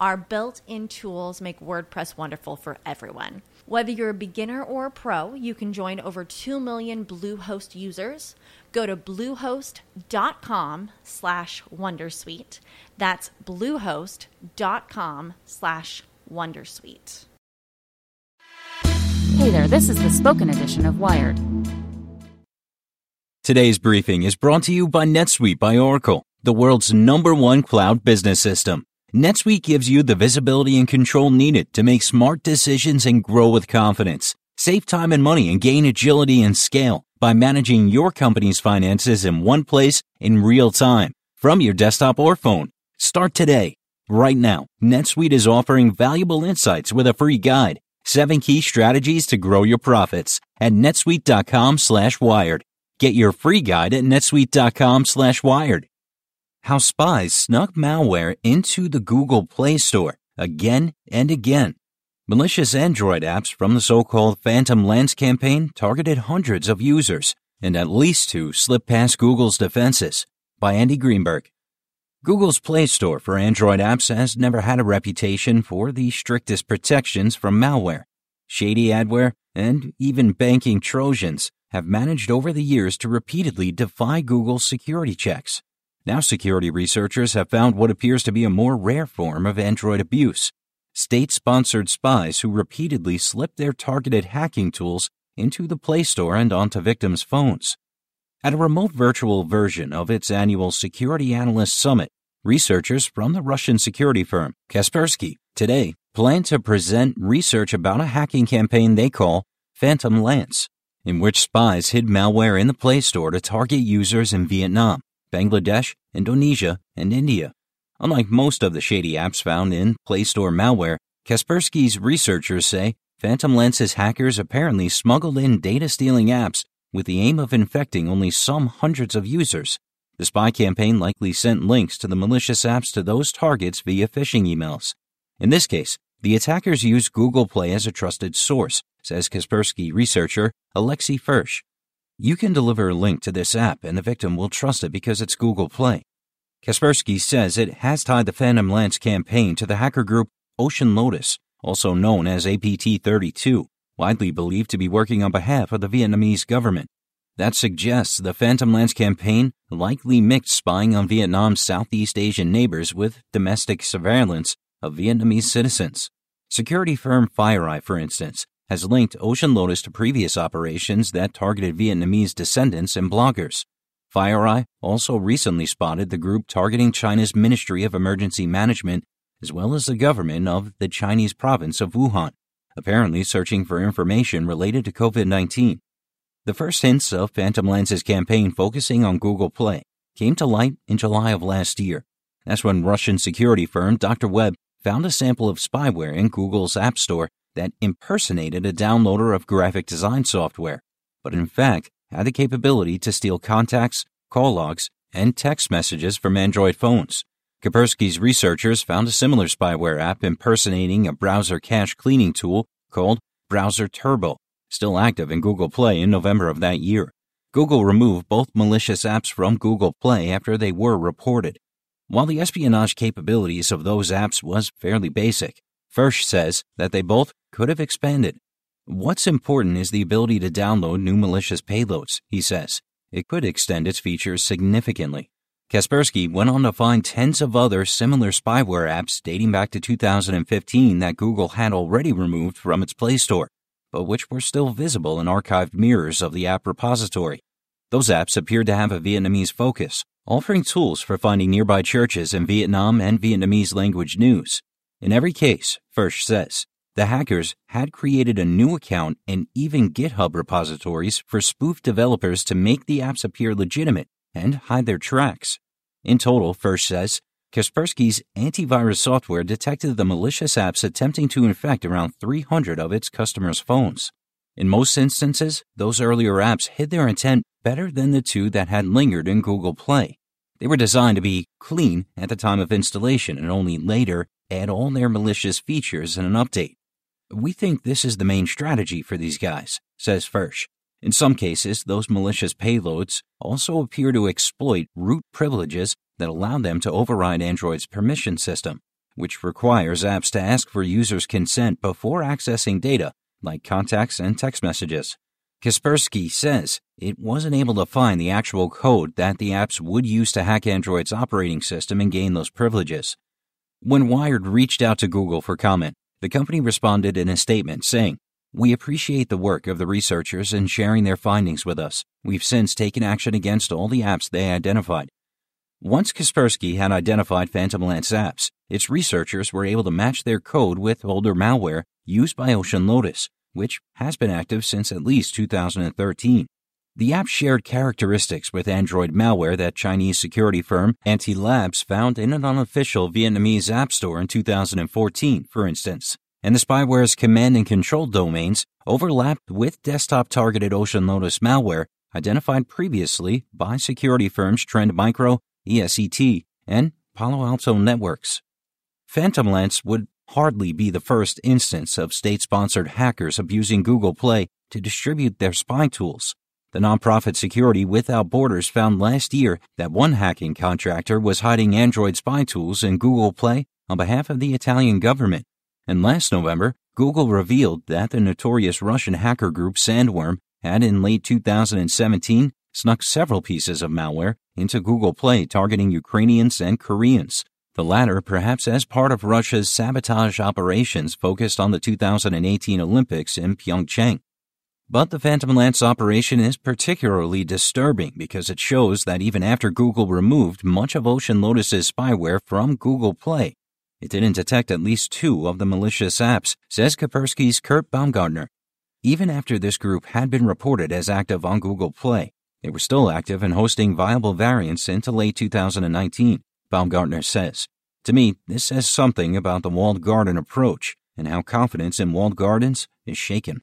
Our built in tools make WordPress wonderful for everyone. Whether you're a beginner or a pro, you can join over 2 million Bluehost users. Go to bluehost.com slash wondersuite. That's bluehost.com slash wondersuite. Hey there, this is the spoken edition of Wired. Today's briefing is brought to you by NetSuite by Oracle, the world's number one cloud business system. NetSuite gives you the visibility and control needed to make smart decisions and grow with confidence. Save time and money and gain agility and scale by managing your company's finances in one place in real time from your desktop or phone. Start today. Right now, NetSuite is offering valuable insights with a free guide. Seven key strategies to grow your profits at netsuite.com slash wired. Get your free guide at netsuite.com slash wired how spies snuck malware into the Google Play Store again and again. Malicious Android apps from the so-called Phantom Lance campaign targeted hundreds of users, and at least two slipped past Google's defenses. By Andy Greenberg. Google's Play Store for Android apps has never had a reputation for the strictest protections from malware. Shady adware and even banking Trojans have managed over the years to repeatedly defy Google's security checks. Now, security researchers have found what appears to be a more rare form of Android abuse state sponsored spies who repeatedly slip their targeted hacking tools into the Play Store and onto victims' phones. At a remote virtual version of its annual Security Analyst Summit, researchers from the Russian security firm Kaspersky today plan to present research about a hacking campaign they call Phantom Lance, in which spies hid malware in the Play Store to target users in Vietnam. Bangladesh, Indonesia, and India. Unlike most of the shady apps found in Play Store malware, Kaspersky's researchers say Phantom Lance's hackers apparently smuggled in data stealing apps with the aim of infecting only some hundreds of users. The spy campaign likely sent links to the malicious apps to those targets via phishing emails. In this case, the attackers used Google Play as a trusted source, says Kaspersky researcher Alexei Firsh. You can deliver a link to this app and the victim will trust it because it's Google Play. Kaspersky says it has tied the Phantom Lance campaign to the hacker group Ocean Lotus, also known as APT 32, widely believed to be working on behalf of the Vietnamese government. That suggests the Phantom Lance campaign likely mixed spying on Vietnam's Southeast Asian neighbors with domestic surveillance of Vietnamese citizens. Security firm FireEye, for instance, has linked Ocean Lotus to previous operations that targeted Vietnamese descendants and bloggers. FireEye also recently spotted the group targeting China's Ministry of Emergency Management as well as the government of the Chinese province of Wuhan, apparently searching for information related to COVID 19. The first hints of Phantom Lance's campaign focusing on Google Play came to light in July of last year. That's when Russian security firm Dr. Web found a sample of spyware in Google's App Store that impersonated a downloader of graphic design software, but in fact had the capability to steal contacts, call logs, and text messages from Android phones. Kaspersky's researchers found a similar spyware app impersonating a browser cache cleaning tool called Browser Turbo, still active in Google Play in November of that year. Google removed both malicious apps from Google Play after they were reported. While the espionage capabilities of those apps was fairly basic, Firsh says that they both could have expanded. What's important is the ability to download new malicious payloads, he says. It could extend its features significantly. Kaspersky went on to find tens of other similar spyware apps dating back to 2015 that Google had already removed from its Play Store, but which were still visible in archived mirrors of the app repository. Those apps appeared to have a Vietnamese focus, offering tools for finding nearby churches in Vietnam and Vietnamese language news. In every case, Firsh says, the hackers had created a new account and even GitHub repositories for spoof developers to make the apps appear legitimate and hide their tracks. In total, Firsh says, Kaspersky's antivirus software detected the malicious apps attempting to infect around 300 of its customers' phones. In most instances, those earlier apps hid their intent better than the two that had lingered in Google Play. They were designed to be clean at the time of installation and only later add all their malicious features in an update. We think this is the main strategy for these guys, says Firsh. In some cases, those malicious payloads also appear to exploit root privileges that allow them to override Android's permission system, which requires apps to ask for users' consent before accessing data like contacts and text messages. Kaspersky says it wasn't able to find the actual code that the apps would use to hack Android's operating system and gain those privileges. When Wired reached out to Google for comment, the company responded in a statement saying, we appreciate the work of the researchers in sharing their findings with us. We've since taken action against all the apps they identified. Once Kaspersky had identified Phantom Lance apps, its researchers were able to match their code with older malware used by Ocean Lotus, which has been active since at least 2013. The app shared characteristics with Android malware that Chinese security firm Antiy Labs found in an unofficial Vietnamese app store in 2014, for instance and the spyware's command and control domains overlapped with desktop targeted Ocean Lotus malware identified previously by security firms Trend Micro, ESET, and Palo Alto Networks. Phantom Lance would hardly be the first instance of state sponsored hackers abusing Google Play to distribute their spy tools. The nonprofit Security Without Borders found last year that one hacking contractor was hiding Android spy tools in Google Play on behalf of the Italian government and last November, Google revealed that the notorious Russian hacker group Sandworm had in late 2017 snuck several pieces of malware into Google Play targeting Ukrainians and Koreans, the latter perhaps as part of Russia's sabotage operations focused on the 2018 Olympics in Pyeongchang. But the Phantom Lance operation is particularly disturbing because it shows that even after Google removed much of Ocean Lotus's spyware from Google Play, it didn't detect at least two of the malicious apps, says Kaspersky's Kurt Baumgartner. Even after this group had been reported as active on Google Play, they were still active and hosting viable variants into late 2019, Baumgartner says. To me, this says something about the walled garden approach and how confidence in walled gardens is shaken.